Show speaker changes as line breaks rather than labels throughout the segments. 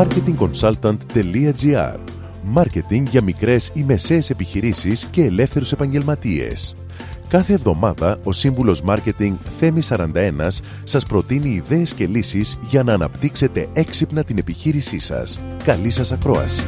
marketingconsultant.gr Μάρκετινγκ για μικρές ή μεσαίες επιχειρήσεις και ελεύθερους επαγγελματίες. Κάθε εβδομάδα ο σύμβουλος Μάρκετινγκ Θέμη 41 σας προτείνει ιδέες και λύσεις για να αναπτύξετε έξυπνα την επιχείρησή σας. Καλή σας ακρόαση!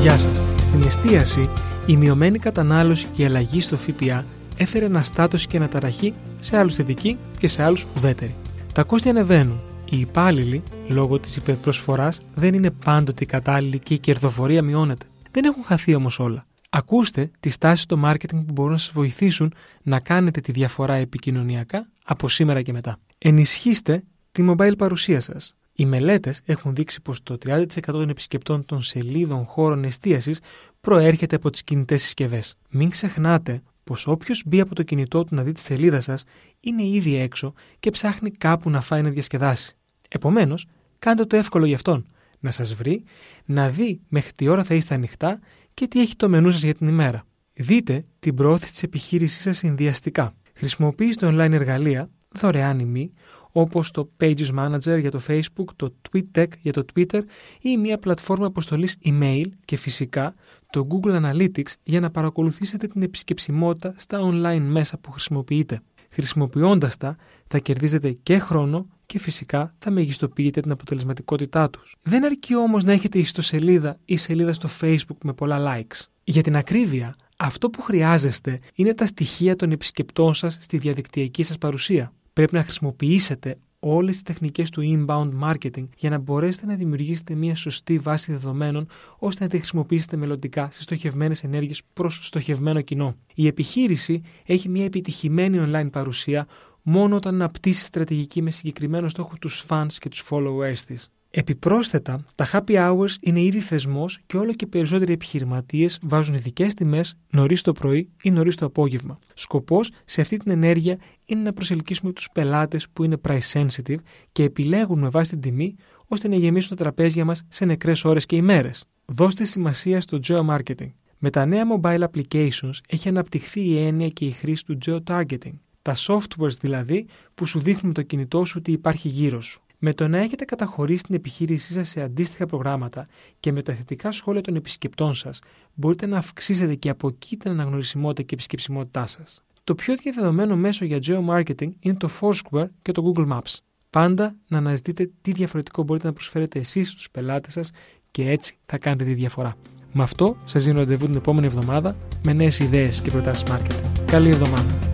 Γεια σας! Στην εστίαση, η μειωμένη κατανάλωση και η αλλαγή στο ΦΠΑ έφερε αναστάτωση και αναταραχή σε άλλους θετική και σε άλλους ουδέτερη. Τα κόστη ανεβαίνουν. Οι υπάλληλοι, λόγω της υπερπροσφοράς, δεν είναι πάντοτε κατάλληλοι και η κερδοφορία μειώνεται. Δεν έχουν χαθεί όμως όλα. Ακούστε τις τάσεις στο marketing που μπορούν να σας βοηθήσουν να κάνετε τη διαφορά επικοινωνιακά από σήμερα και μετά. Ενισχύστε τη mobile παρουσία σας. Οι μελέτες έχουν δείξει πως το 30% των επισκεπτών των σελίδων χώρων εστίασης προέρχεται από τις κινητές συσκευές. Μην ξεχνάτε πως όποιος μπει από το κινητό του να δει τη σελίδα σας είναι ήδη έξω και ψάχνει κάπου να φάει να διασκεδάσει. Επομένως, κάντε το εύκολο για αυτόν να σας βρει, να δει μέχρι τι ώρα θα είστε ανοιχτά και τι έχει το μενού σας για την ημέρα. Δείτε την προώθηση της επιχείρησής σας συνδυαστικά. Χρησιμοποιήστε online εργαλεία, δωρεάν ή μη, όπως το Pages Manager για το Facebook, το TweetDeck για το Twitter ή μια πλατφόρμα αποστολής email και φυσικά το Google Analytics για να παρακολουθήσετε την επισκεψιμότητα στα online μέσα που χρησιμοποιείτε. Χρησιμοποιώντας τα, θα κερδίζετε και χρόνο και φυσικά θα μεγιστοποιείτε την αποτελεσματικότητά τους. Δεν αρκεί όμως να έχετε ιστοσελίδα ή σελίδα στο Facebook με πολλά likes. Για την ακρίβεια, αυτό που χρειάζεστε είναι τα στοιχεία των επισκεπτών σας στη διαδικτυακή σας παρουσία. Πρέπει να χρησιμοποιήσετε όλες τις τεχνικές του inbound marketing για να μπορέσετε να δημιουργήσετε μια σωστή βάση δεδομένων ώστε να τη χρησιμοποιήσετε μελλοντικά σε στοχευμένες ενέργειες προς στοχευμένο κοινό. Η επιχείρηση έχει μια επιτυχημένη online παρουσία μόνο όταν αναπτύσσει στρατηγική με συγκεκριμένο στόχο τους fans και τους followers της. Επιπρόσθετα, τα happy hours είναι ήδη θεσμός και όλο και περισσότεροι επιχειρηματίες βάζουν ειδικές τιμές νωρίς το πρωί ή νωρίς το απόγευμα. Σκοπός σε αυτή την ενέργεια είναι να προσελκύσουμε τους πελάτες που είναι price sensitive και επιλέγουν με βάση την τιμή ώστε να γεμίσουν τα τραπέζια μας σε νεκρές ώρες και ημέρες. Δώστε σημασία στο geo-marketing. Με τα νέα mobile applications έχει αναπτυχθεί η έννοια και η χρήση του geo-targeting. Τα softwares δηλαδή που σου δείχνουν το κινητό σου ότι υπάρχει γύρω σου. Με το να έχετε καταχωρήσει την επιχείρησή σας σε αντίστοιχα προγράμματα και με τα θετικά σχόλια των επισκεπτών σας, μπορείτε να αυξήσετε και από εκεί την αναγνωρισιμότητα και επισκεψιμότητά σας. Το πιο διαδεδομένο μέσο για geo-marketing είναι το Foursquare και το Google Maps. Πάντα να αναζητείτε τι διαφορετικό μπορείτε να προσφέρετε εσείς στους πελάτες σας και έτσι θα κάνετε τη διαφορά. Με αυτό σας δίνω ραντεβού την επόμενη εβδομάδα με νέες ιδέες και προτάσεις marketing. Καλή εβδομάδα!